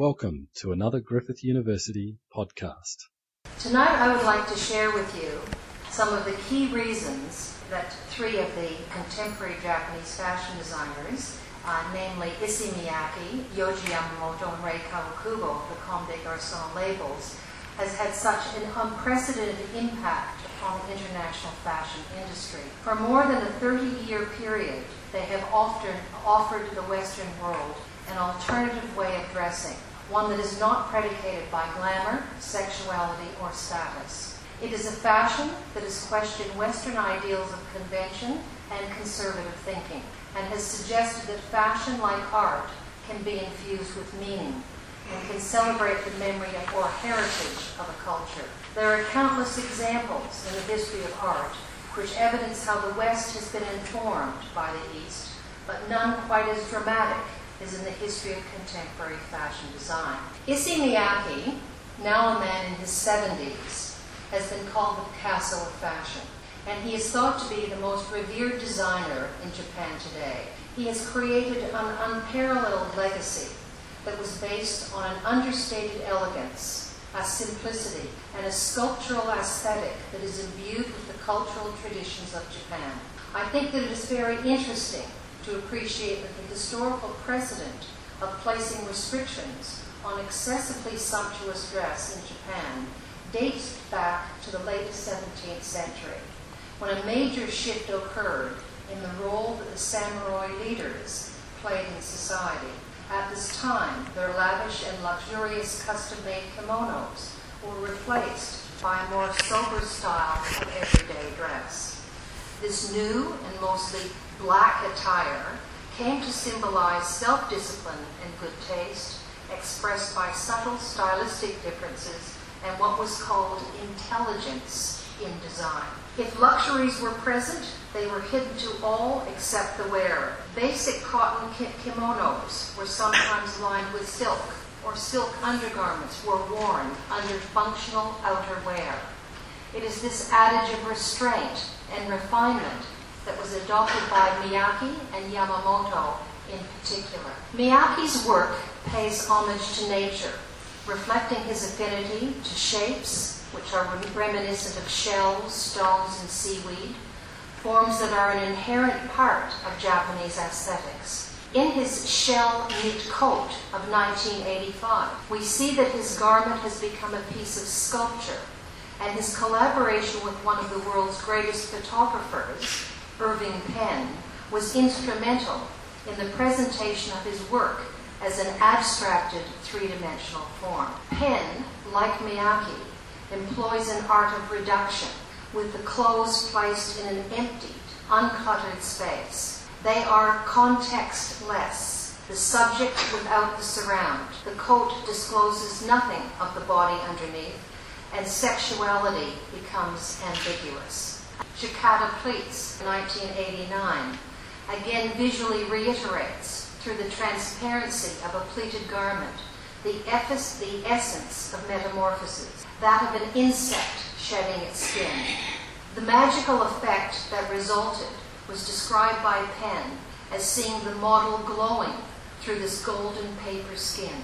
Welcome to another Griffith University podcast. Tonight, I would like to share with you some of the key reasons that three of the contemporary Japanese fashion designers, uh, namely Issey Miyake, Yohji Yamamoto, and Rei Kawakubo, the Comme des Garçons labels, has had such an unprecedented impact upon the international fashion industry. For more than a 30 year period, they have often offered the Western world an alternative way of dressing, one that is not predicated by glamour, sexuality, or status. It is a fashion that has questioned Western ideals of convention and conservative thinking, and has suggested that fashion, like art, can be infused with meaning and can celebrate the memory of or heritage of a culture. There are countless examples in the history of art which evidence how the West has been informed by the East, but none quite as dramatic as in the history of contemporary fashion design. Issey Miyake, now a man in his 70s, has been called the Picasso of fashion, and he is thought to be the most revered designer in Japan today. He has created an unparalleled legacy that was based on an understated elegance, a simplicity, and a sculptural aesthetic that is imbued with the cultural traditions of Japan. I think that it is very interesting to appreciate that the historical precedent of placing restrictions on excessively sumptuous dress in Japan dates back to the late 17th century, when a major shift occurred in the role that the samurai leaders played in society. At this time, their lavish and luxurious custom-made kimonos were replaced by a more sober style of everyday dress. This new and mostly black attire came to symbolize self-discipline and good taste, expressed by subtle stylistic differences and what was called intelligence in design. If luxuries were present, they were hidden to all except the wearer. Basic cotton ki- kimonos were sometimes lined with silk, or silk undergarments were worn under functional outerwear. It is this adage of restraint and refinement that was adopted by Miyake and Yamamoto in particular. Miyake's work pays homage to nature, reflecting his affinity to shapes, which are reminiscent of shells, stones, and seaweed, forms that are an inherent part of Japanese aesthetics. In his shell knit coat of 1985, we see that his garment has become a piece of sculpture, and his collaboration with one of the world's greatest photographers, Irving Penn, was instrumental in the presentation of his work as an abstracted three dimensional form. Penn, like Miyake, employs an art of reduction, with the clothes placed in an emptied, uncluttered space. They are contextless, the subject without the surround. The coat discloses nothing of the body underneath, and sexuality becomes ambiguous. Jacquard Pleats, 1989, again visually reiterates through the transparency of a pleated garment the, the essence of metamorphosis, that of an insect shedding its skin. The magical effect that resulted was described by Penn as seeing the model glowing through this golden paper skin,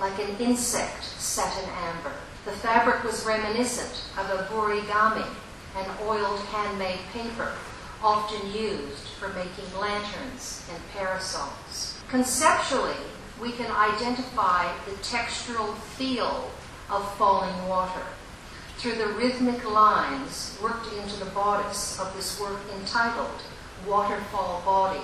like an insect set in amber. The fabric was reminiscent of a burigami, an oiled handmade paper, often used for making lanterns and parasols. Conceptually, we can identify the textural feel of falling water through the rhythmic lines worked into the bodice of this work entitled Waterfall Body,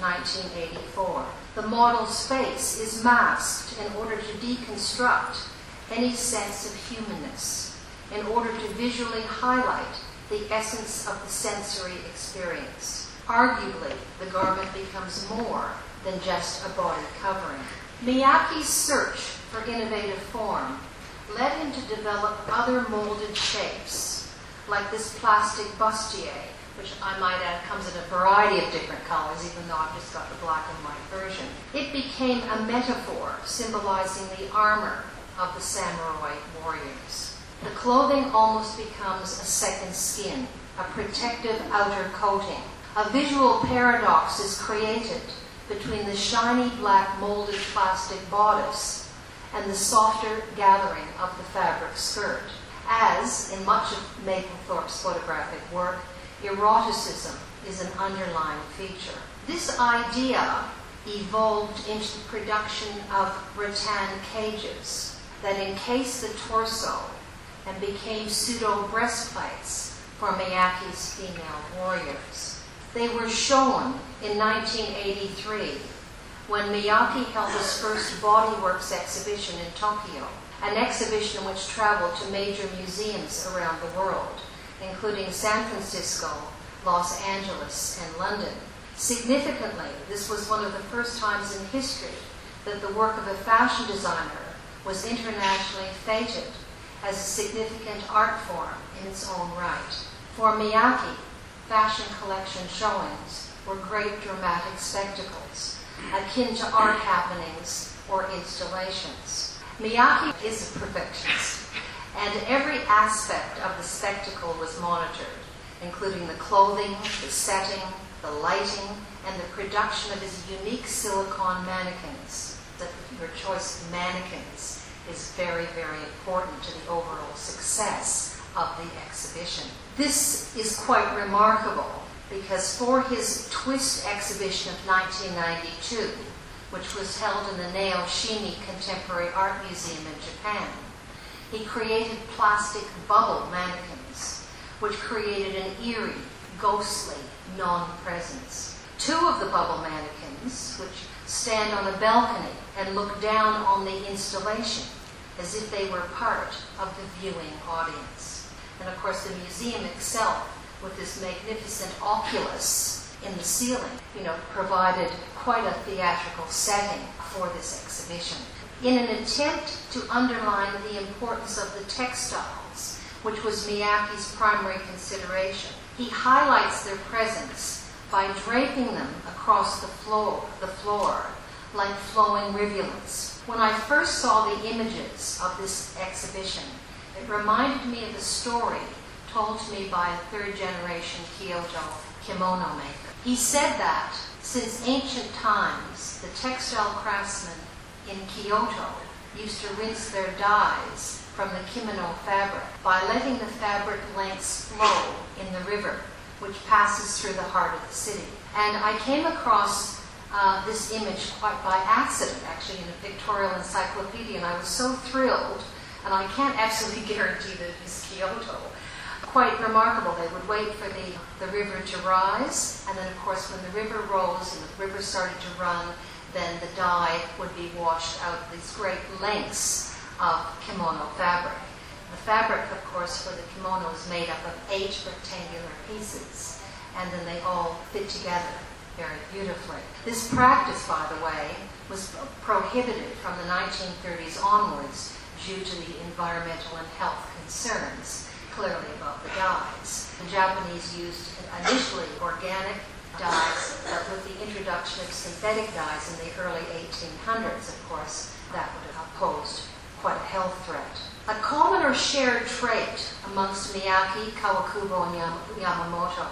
1984. The model's face is masked in order to deconstruct any sense of humanness, in order to visually highlight the essence of the sensory experience. Arguably, the garment becomes more than just a body covering. Miyake's search for innovative form led him to develop other molded shapes, like this plastic bustier, which I might add comes in a variety of different colors, even though I've just got the black and white version. It became a metaphor symbolizing the armor of the samurai warriors. The clothing almost becomes a second skin, a protective outer coating. A visual paradox is created between the shiny black molded plastic bodice and the softer gathering of the fabric skirt. As, in much of Mapplethorpe's photographic work, eroticism is an underlying feature. This idea evolved into the production of rattan cages that encased the torso and became pseudo breastplates for Miyake's female warriors. They were shown in 1983 when Miyake held his first bodyworks exhibition in Tokyo, an exhibition which traveled to major museums around the world, including San Francisco, Los Angeles, and London. Significantly, this was one of the first times in history that the work of a fashion designer was internationally feted as a significant art form in its own right. For Miyake, fashion collection showings were great dramatic spectacles, akin to art happenings or installations. Miyake is a perfectionist, and every aspect of the spectacle was monitored, including the clothing, the setting, the lighting, and the production of his unique silicone mannequins. That your choice mannequins is very, very important to the overall success of the exhibition. This is quite remarkable because for his Twist exhibition of 1992, which was held in the Naoshima Contemporary Art Museum in Japan, he created plastic bubble mannequins, which created an eerie, ghostly non-presence. Two of the bubble mannequins, which stand on a balcony and look down on the installation as if they were part of the viewing audience. And of course, the museum itself, with this magnificent oculus in the ceiling, you know, provided quite a theatrical setting for this exhibition. In an attempt to underline the importance of the textiles, which was Miyake's primary consideration, he highlights their presence by draping them across the floor, the floor like flowing rivulets. When I first saw the images of this exhibition, it reminded me of a story told to me by a third generation Kyoto kimono maker. He said that since ancient times, the textile craftsmen in Kyoto used to rinse their dyes from the kimono fabric by letting the fabric lengths flow in the river, which passes through the heart of the city. And I came across uh, this image quite by accident, actually, in a pictorial encyclopedia, and I was so thrilled, and I can't absolutely guarantee that it is Kyoto. Quite remarkable. They would wait for the, the river to rise, and then, of course, when the river rose and the river started to run, then the dye would be washed out these great lengths of kimono fabric. The fabric, of course, for the kimono is made up of eight rectangular pieces, and then they all fit together very beautifully. This practice, by the way, was prohibited from the 1930s onwards due to the environmental and health concerns, clearly about the dyes. The Japanese used initially organic dyes, but with the introduction of synthetic dyes in the early 1800s, of course, that would have posed quite a health threat. A common or shared trait amongst Miyake, Kawakubo, and Yamamoto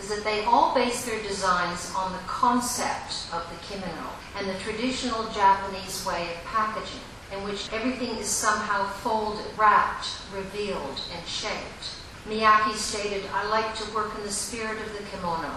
is that they all base their designs on the concept of the kimono and the traditional Japanese way of packaging, in which everything is somehow folded, wrapped, revealed, and shaped. Miyake stated, I like to work in the spirit of the kimono.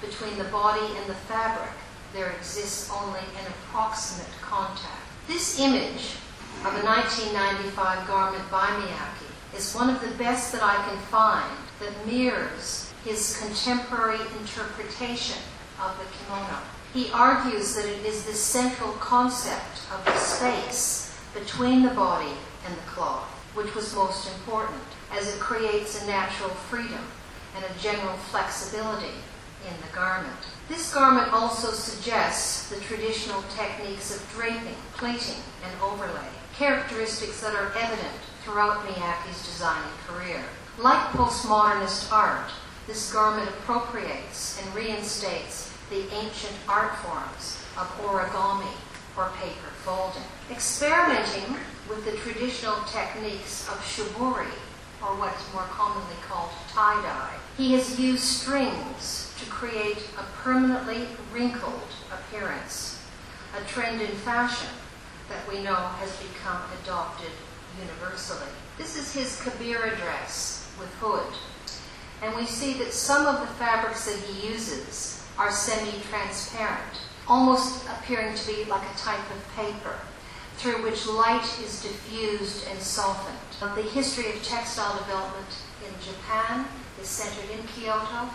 Between the body and the fabric, there exists only an approximate contact. This image of a 1995 garment by Miyake is one of the best that I can find that mirrors his contemporary interpretation of the kimono. He argues that it is the central concept of the space between the body and the cloth, which was most important, as it creates a natural freedom and a general flexibility in the garment. This garment also suggests the traditional techniques of draping, pleating, and overlay, characteristics that are evident throughout Miyake's designing career. Like postmodernist art, this garment appropriates and reinstates the ancient art forms of origami or paper folding. Experimenting with the traditional techniques of shibori, or what is more commonly called tie-dye, he has used strings to create a permanently wrinkled appearance, a trend in fashion that we know has become adopted universally. This is his Kabira dress with hood. And we see that some of the fabrics that he uses are semi-transparent, almost appearing to be like a type of paper through which light is diffused and softened. The history of textile development in Japan is centered in Kyoto.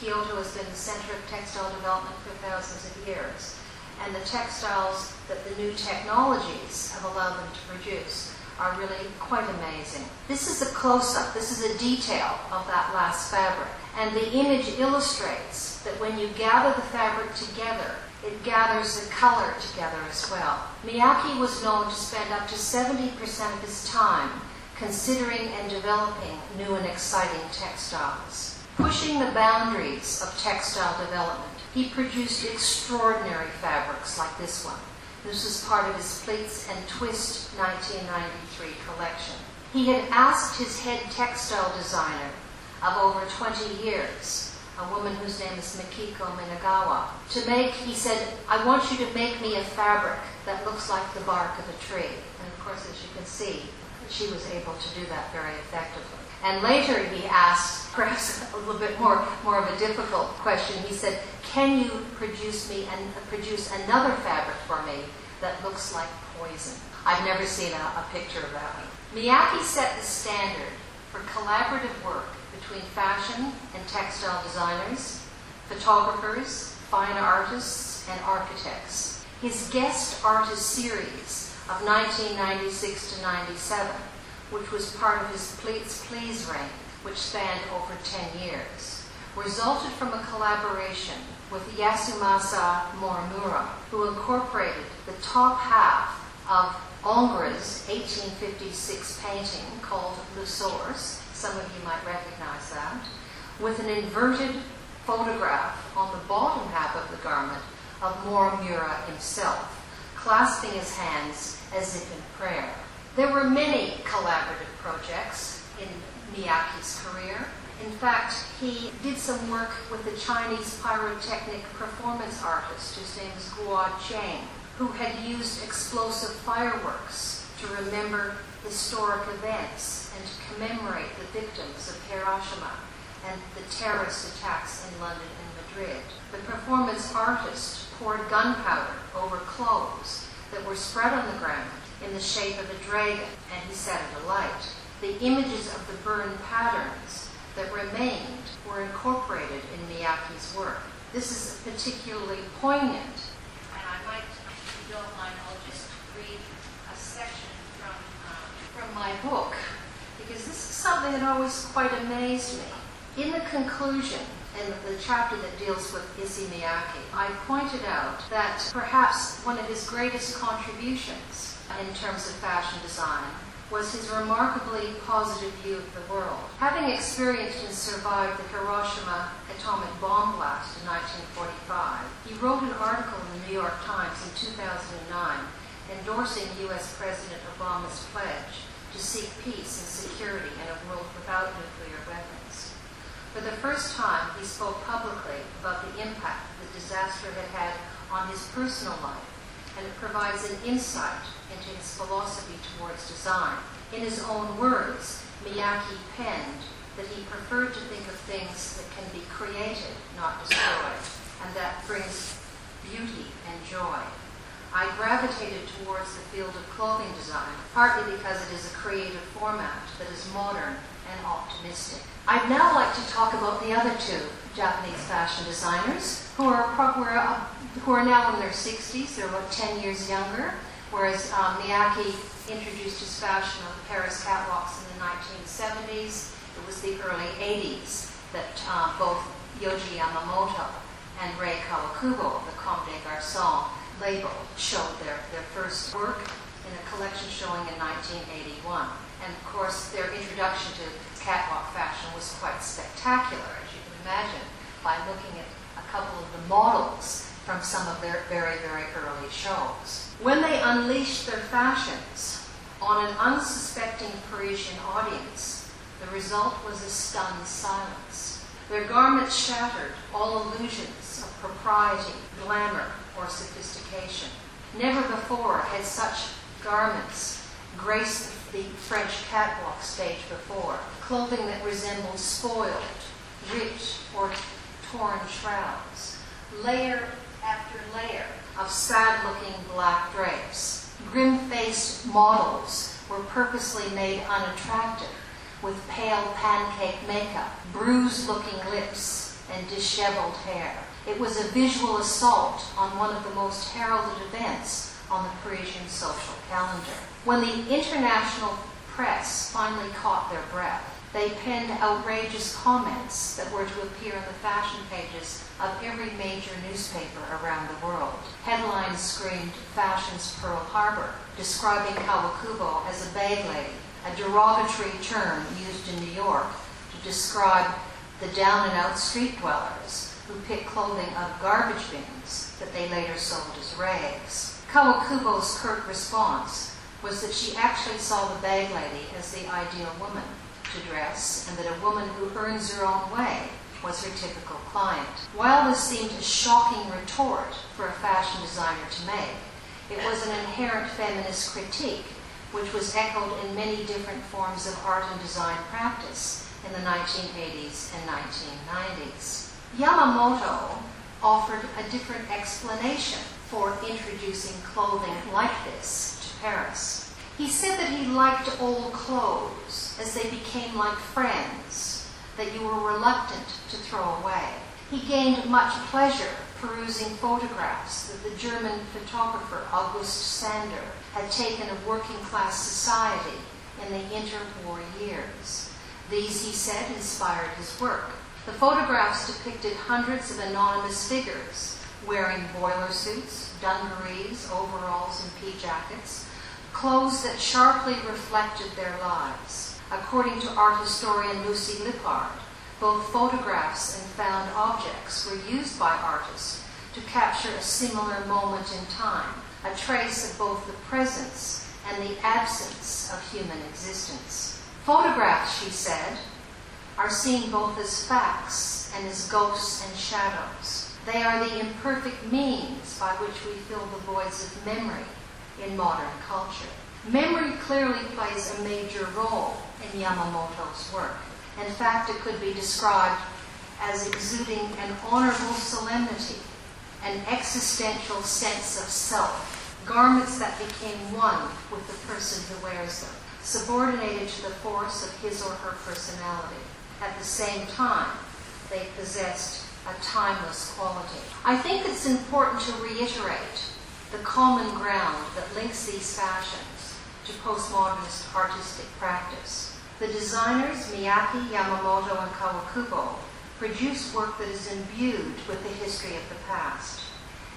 Kyoto has been the center of textile development for thousands of years. And the textiles that the new technologies have allowed them to produce are really quite amazing. This is a close up, this is a detail of that last fabric. And the image illustrates that when you gather the fabric together, it gathers the color together as well. Miyake was known to spend up to 70% of his time considering and developing new and exciting textiles. Pushing the boundaries of textile development, he produced extraordinary fabrics like this one. This was part of his Pleats and Twist 1993 collection. He had asked his head textile designer of over 20 years a woman whose name is Makiko Minagawa, to make, he said, I want you to make me a fabric that looks like the bark of a tree. And of course, as you can see, she was able to do that very effectively. And later he asked, perhaps a little bit more, more of a difficult question. He said, Can you produce me and produce another fabric for me that looks like poison? I've never seen a, a picture of that. Miyake set the standard for collaborative work between fashion and textile designers, photographers, fine artists, and architects. His guest artist series of 1996 to 97, which was part of his Pleats Please reign, which spanned over 10 years, resulted from a collaboration with Yasumasa Morimura, who incorporated the top half of Ingres' 1856 painting called Le Source some of you might recognize that, with an inverted photograph on the bottom half of the garment of Morimura himself, clasping his hands as if in prayer. There were many collaborative projects in Miyake's career. In fact, he did some work with the Chinese pyrotechnic performance artist whose name is Guo Cheng, who had used explosive fireworks to remember historic events and to commemorate the victims of Hiroshima and the terrorist attacks in London and Madrid. The performance artist poured gunpowder over clothes that were spread on the ground in the shape of a dragon, and he set it alight. The images of the burned patterns that remained were incorporated in Miyake's work. This is particularly poignant, and I might, if you don't mind, I'll just read a section from, uh, from my book because this is something that always quite amazed me. In the conclusion, in the chapter that deals with Issey Miyake, I pointed out that perhaps one of his greatest contributions in terms of fashion design was his remarkably positive view of the world. Having experienced and survived the Hiroshima atomic bomb blast in 1945, he wrote an article in the New York Times in 2009 endorsing U.S. President Obama's pledge to seek peace and security in a world without nuclear weapons. For the first time, he spoke publicly about the impact the disaster had had on his personal life, and it provides an insight into his philosophy towards design. In his own words, Miyake penned that he preferred to think of things that can be created, not destroyed, and that brings beauty and joy. I gravitated towards the field of clothing design, partly because it is a creative format that is modern and optimistic. I'd now like to talk about the other two Japanese fashion designers who are, who are, now in their 60s. They're about 10 years younger, whereas um, Miyake introduced his fashion on the Paris catwalks in the 1970s. It was the early 80s that uh, both Yohji Yamamoto and Rei Kawakubo, the Comme des Garçons, label showed their, their first work in a collection showing in 1981. And of course, their introduction to catwalk fashion was quite spectacular, as you can imagine, by looking at a couple of the models from some of their very, very early shows. When they unleashed their fashions on an unsuspecting Parisian audience, the result was a stunned silence. Their garments shattered all illusions of propriety, glamour, or sophistication. Never before had such garments graced the French catwalk stage before. Clothing that resembled spoiled, ripped, or torn shrouds. Layer after layer of sad looking black drapes. Grim faced models were purposely made unattractive with pale pancake makeup, bruised looking lips, and disheveled hair. It was a visual assault on one of the most heralded events on the Parisian social calendar. When the international press finally caught their breath, they penned outrageous comments that were to appear in the fashion pages of every major newspaper around the world. Headlines screamed Fashion's Pearl Harbor, describing Kawakubo as a bag lady, a derogatory term used in New York to describe the down and out street dwellers who picked clothing out of garbage bins that they later sold as rags. Kawakubo's curt response was that she actually saw the bag lady as the ideal woman to dress and that a woman who earns her own way was her typical client. While this seemed a shocking retort for a fashion designer to make, it was an inherent feminist critique which was echoed in many different forms of art and design practice in the 1980s and 1990s. Yamamoto offered a different explanation for introducing clothing like this Paris. He said that he liked old clothes as they became like friends that you were reluctant to throw away. He gained much pleasure perusing photographs that the German photographer August Sander had taken of working class society in the interwar years. These, he said, inspired his work. The photographs depicted hundreds of anonymous figures wearing boiler suits, dungarees, overalls, and pea jackets, clothes that sharply reflected their lives. According to art historian Lucy Lippard, both photographs and found objects were used by artists to capture a similar moment in time, a trace of both the presence and the absence of human existence. Photographs, she said, are seen both as facts and as ghosts and shadows. They are the imperfect means by which we fill the voids of memory in modern culture. Memory clearly plays a major role in Yamamoto's work. In fact, it could be described as exuding an honorable solemnity, an existential sense of self, garments that became one with the person who wears them, subordinated to the force of his or her personality. At the same time, they possessed a timeless quality. I think it's important to reiterate the common ground that links these fashions to postmodernist artistic practice. The designers Miyake, Yamamoto, and Kawakubo produce work that is imbued with the history of the past,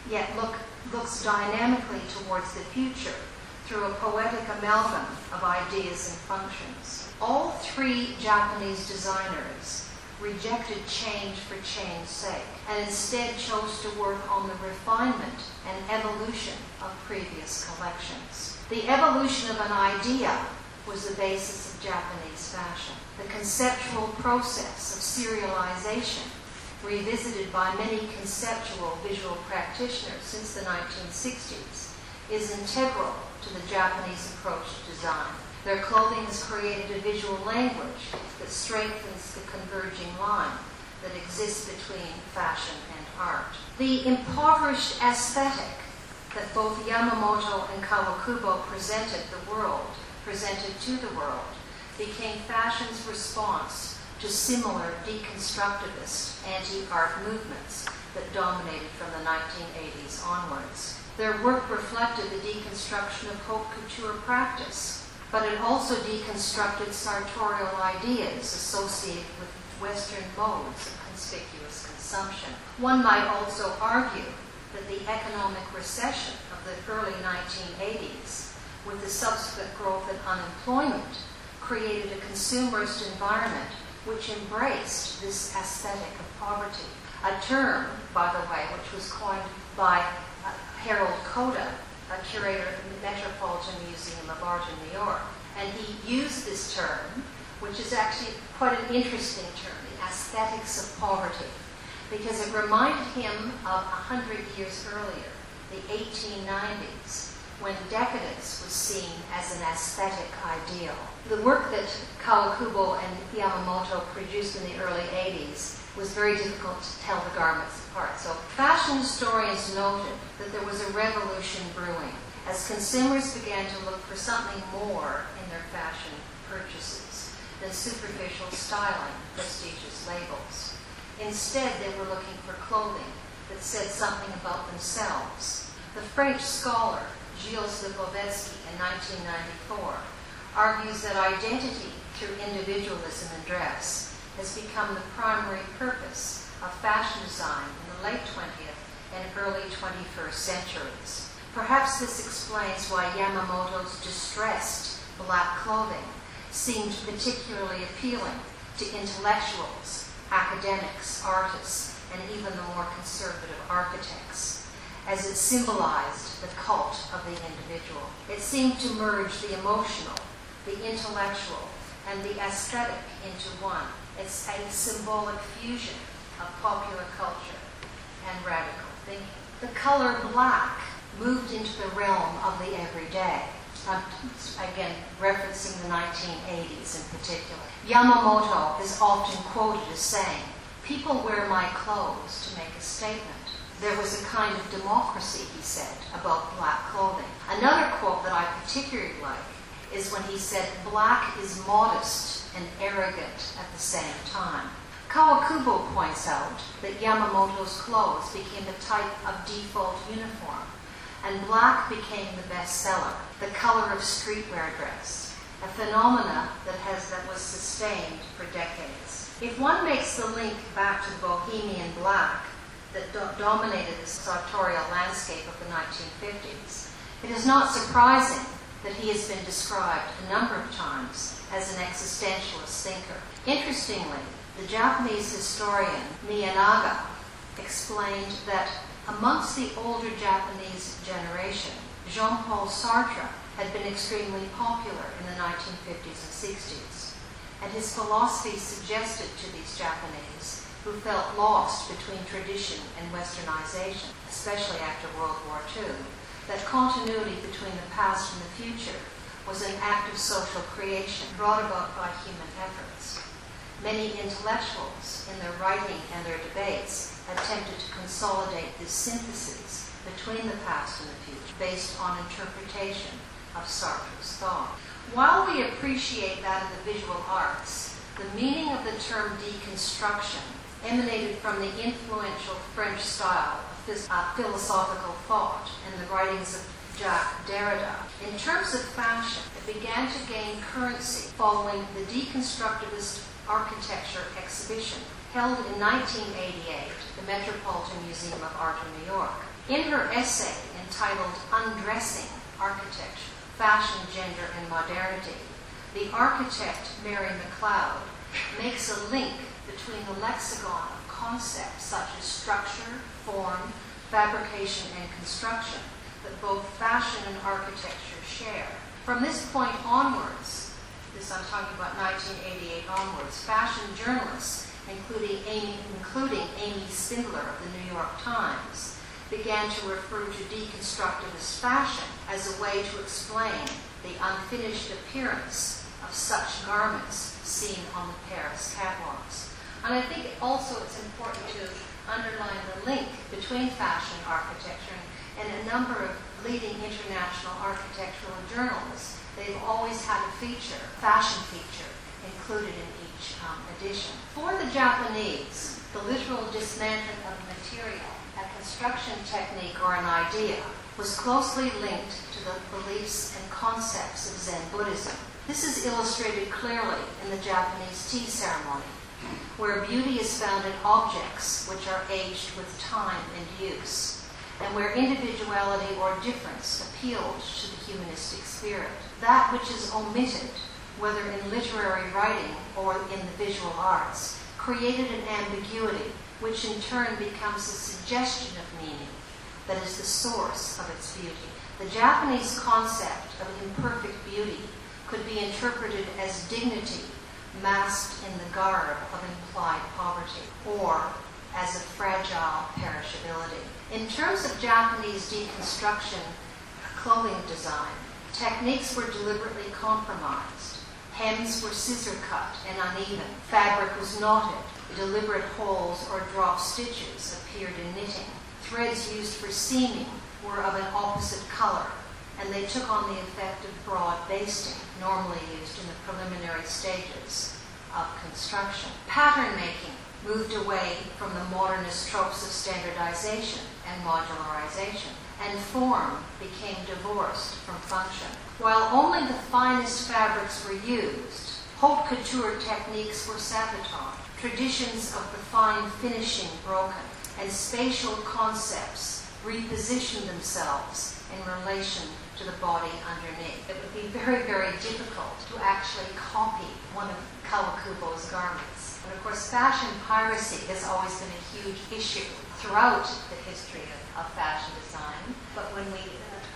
yet look, looks dynamically towards the future through a poetic amalgam of ideas and functions. All three Japanese designers rejected change for change's sake and instead chose to work on the refinement and evolution of previous collections. The evolution of an idea was the basis of Japanese fashion. The conceptual process of serialization, revisited by many conceptual visual practitioners since the 1960s, is integral to the Japanese approach to design. Their clothing has created a visual language strengthens the converging line that exists between fashion and art. The impoverished aesthetic that both Yamamoto and Kawakubo presented the world, presented to the world, became fashion's response to similar deconstructivist anti-art movements that dominated from the 1980s onwards. Their work reflected the deconstruction of haute couture practice but it also deconstructed sartorial ideas associated with Western modes of conspicuous consumption. One might also argue that the economic recession of the early 1980s, with the subsequent growth in unemployment, created a consumerist environment which embraced this aesthetic of poverty. A term, by the way, which was coined by uh, Harold Koda a curator at the Metropolitan Museum of Art in New York. And he used this term, which is actually quite an interesting term, the aesthetics of poverty, because it reminded him of a hundred years earlier, the 1890s, when decadence was seen as an aesthetic ideal. The work that Kawakubo and Yamamoto produced in the early 80s was very difficult to tell the garments apart. So fashion historians noted that there was a revolution brewing as consumers began to look for something more in their fashion purchases than superficial styling, prestigious labels. Instead, they were looking for clothing that said something about themselves. The French scholar Gilles Lipovetsky in 1994 argues that identity through individualism in dress has become the primary purpose of fashion design in the late 20th and early 21st centuries. Perhaps this explains why Yamamoto's distressed black clothing seemed particularly appealing to intellectuals, academics, artists, and even the more conservative architects, as it symbolized the cult of the individual. It seemed to merge the emotional, the intellectual, and the aesthetic into one. It's a symbolic fusion of popular culture and radical thinking. The color black moved into the realm of the everyday. Again referencing the 1980s in particular. Yamamoto is often quoted as saying, People wear my clothes to make a statement. There was a kind of democracy, he said, about black clothing. Another quote that I particularly like is when he said, Black is modest and arrogant at the same time. Kawakubo points out that Yamamoto's clothes became a type of default uniform, and black became the bestseller, the color of streetwear dress, a phenomena that, has, that was sustained for decades. If one makes the link back to the bohemian black that do- dominated the sartorial landscape of the 1950s, it is not surprising that he has been described a number of times as an existentialist thinker. Interestingly, the Japanese historian Miyanaga explained that amongst the older Japanese generation, Jean Paul Sartre had been extremely popular in the 1950s and 60s, and his philosophy suggested to these Japanese who felt lost between tradition and westernization, especially after World War II, that continuity between the past and the future was an act of social creation brought about by human efforts. Many intellectuals, in their writing and their debates, attempted to consolidate this synthesis between the past and the future based on interpretation of Sartre's thought. While we appreciate that in the visual arts, the meaning of the term deconstruction emanated from the influential French style of phys- uh, philosophical thought and the writings of Jacques Derrida. In terms of fashion, it began to gain currency following the deconstructivist architecture exhibition held in 1988 at the Metropolitan Museum of Art in New York. In her essay entitled Undressing Architecture, Fashion, Gender, and Modernity, the architect Mary McLeod makes a link between the lexicon of concepts such as structure, form, fabrication, and construction that both fashion and architecture share. From this point onwards, this I'm talking about 1988 onwards, fashion journalists, including Amy, including Amy Spindler of the New York Times, began to refer to deconstructivist fashion as a way to explain the unfinished appearance of such garments seen on the Paris catwalks. And I think also it's important to underline the link between fashion architecture and a number of leading international architectural journals. They've always had a feature, fashion feature, included in each um, edition. For the Japanese, the literal dismantling of material, a construction technique or an idea, was closely linked to the beliefs and concepts of Zen Buddhism. This is illustrated clearly in the Japanese tea ceremony, where beauty is found in objects which are aged with time and use, and where individuality or difference appealed to the humanistic spirit. That which is omitted, whether in literary writing or in the visual arts, created an ambiguity which in turn becomes a suggestion of meaning that is the source of its beauty. The Japanese concept of imperfect beauty could be interpreted as dignity masked in the garb of implied poverty, or as a fragile perishability. In terms of Japanese deconstruction clothing design, techniques were deliberately compromised. Hems were scissor cut and uneven. Fabric was knotted. Deliberate holes or drop stitches appeared in knitting. Threads used for seaming were of an opposite color, and they took on the effect of broad basting, normally used in the preliminary stages of construction. Pattern making moved away from the modernist tropes of standardization and modularization, and form became divorced from function. While only the finest fabrics were used, haute couture techniques were sabotaged, traditions of the fine finishing broken, and spatial concepts repositioned themselves in relation to the body underneath. It would be very, very difficult to actually copy one of Kawakubo's garments. And of course, fashion piracy has always been a huge issue throughout the history of, of fashion design. But when we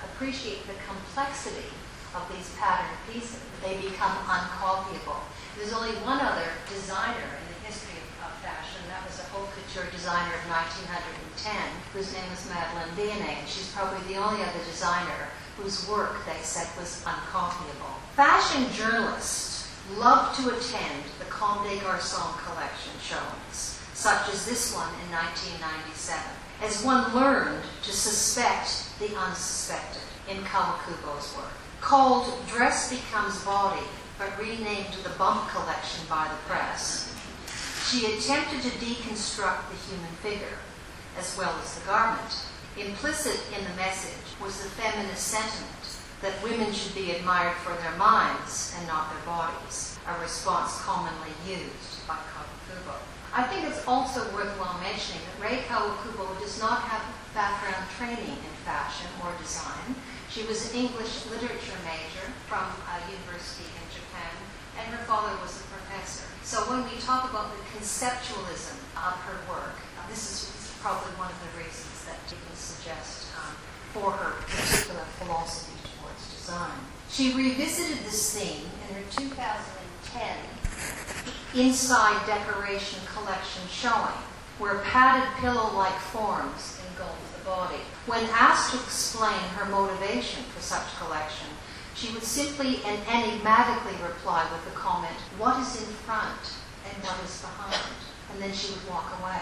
appreciate the complexity of these pattern pieces, they become uncopyable. There's only one other designer in the history of, of fashion, that was a haute couture designer of 1910, whose name was Madeleine Vionnet. She's probably the only other designer whose work they said was uncopyable. Fashion journalists love to attend the Comme des Garçons collection showings, such as this one in 1997, as one learned to suspect the unsuspected in Kawakubo's work. Called Dress Becomes Body, but renamed the Bump Collection by the press, she attempted to deconstruct the human figure as well as the garment. Implicit in the message was the feminist sentiment that women should be admired for their minds and not their bodies, a response commonly used by Kawakubo. I think it's also worthwhile mentioning that Rei Kawakubo does not have background training in fashion or design. She was an English literature major from a university in Japan, and her father was a professor. So when we talk about the conceptualism of her work, this is probably one of the reasons that we can suggest um, for her particular philosophy towards design. She revisited this theme in her 2010 Inside Decoration collection showing, where padded pillow-like forms engulf the body. When asked to explain her motivation for such collection, she would simply and enigmatically reply with the comment, what is in front and what is behind? And then she would walk away.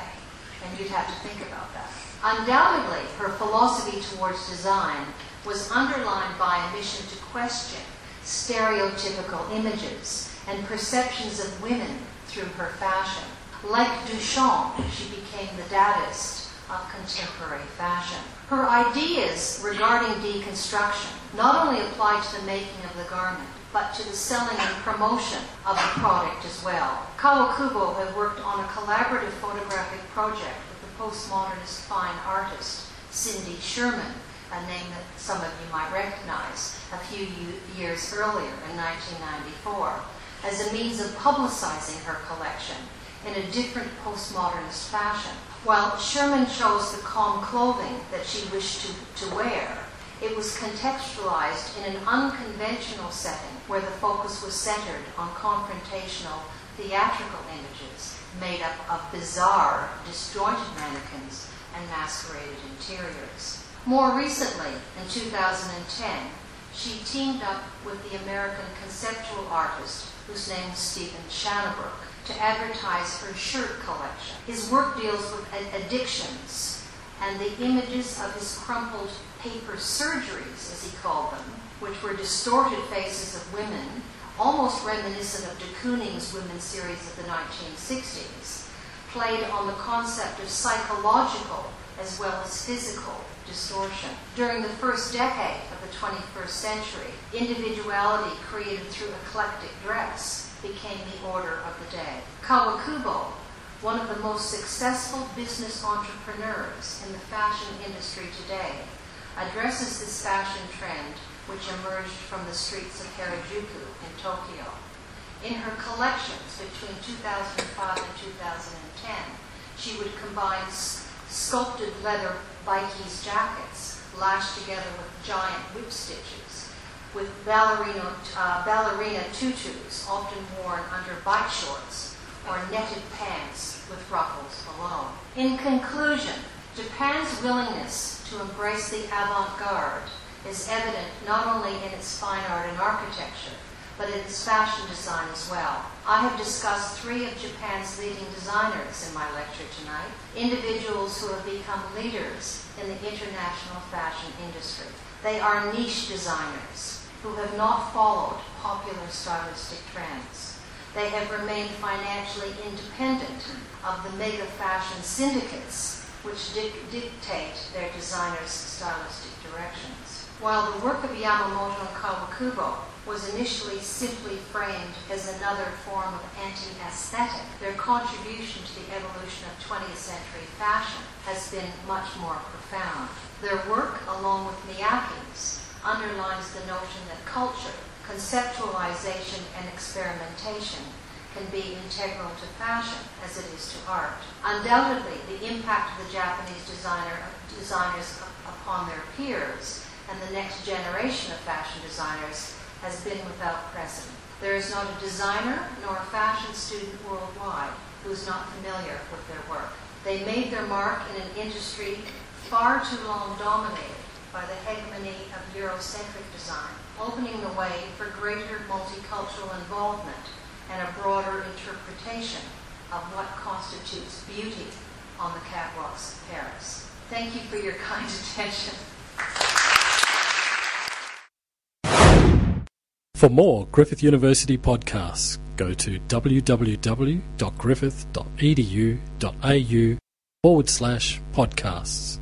And you'd have to think about that. Undoubtedly, her philosophy towards design was underlined by a mission to question stereotypical images and perceptions of women through her fashion. Like Duchamp, she became the Dadaist of contemporary fashion. Her ideas regarding deconstruction not only apply to the making of the garment, but to the selling and promotion of the product as well. Kawakubo had worked on a collaborative photographic project postmodernist fine artist Cindy Sherman, a name that some of you might recognize, a few years earlier in 1994, as a means of publicizing her collection in a different postmodernist fashion. While Sherman chose the calm clothing that she wished to, to wear, it was contextualized in an unconventional setting where the focus was centered on confrontational theatrical images made up of bizarre, disjointed mannequins and masqueraded interiors. More recently, in 2010, she teamed up with the American conceptual artist whose name is Stephen Shanabrook to advertise her shirt collection. His work deals with addictions and the images of his crumpled paper surgeries, as he called them, which were distorted faces of women, almost reminiscent of de Kooning's women's series of the 1960s, played on the concept of psychological as well as physical distortion. During the first decade of the 21st century, individuality created through eclectic dress became the order of the day. Kawakubo, one of the most successful business entrepreneurs in the fashion industry today, addresses this fashion trend which emerged from the streets of Harajuku in Tokyo. In her collections between 2005 and 2010, she would combine sculpted leather bikies jackets lashed together with giant whip stitches, with ballerina, uh, ballerina tutus often worn under bike shorts or netted pants with ruffles below. In conclusion, Japan's willingness to embrace the avant-garde is evident not only in its fine art and architecture, but in its fashion design as well. I have discussed three of Japan's leading designers in my lecture tonight, individuals who have become leaders in the international fashion industry. They are niche designers who have not followed popular stylistic trends. They have remained financially independent of the mega fashion syndicates which dictate their designers' stylistic directions. While the work of Yamamoto and Kawakubo was initially simply framed as another form of anti-aesthetic, their contribution to the evolution of 20th century fashion has been much more profound. Their work, along with Miyake's, underlines the notion that culture, conceptualization, and experimentation can be integral to fashion as it is to art. Undoubtedly, the impact of the Japanese designer, designers upon their peers and the next generation of fashion designers has been without precedent. There is not a designer nor a fashion student worldwide who is not familiar with their work. They made their mark in an industry far too long dominated by the hegemony of Eurocentric design, opening the way for greater multicultural involvement and a broader interpretation of what constitutes beauty on the catwalks of Paris. Thank you for your kind attention. For more Griffith University podcasts, go to www.griffith.edu.au forward slash podcasts.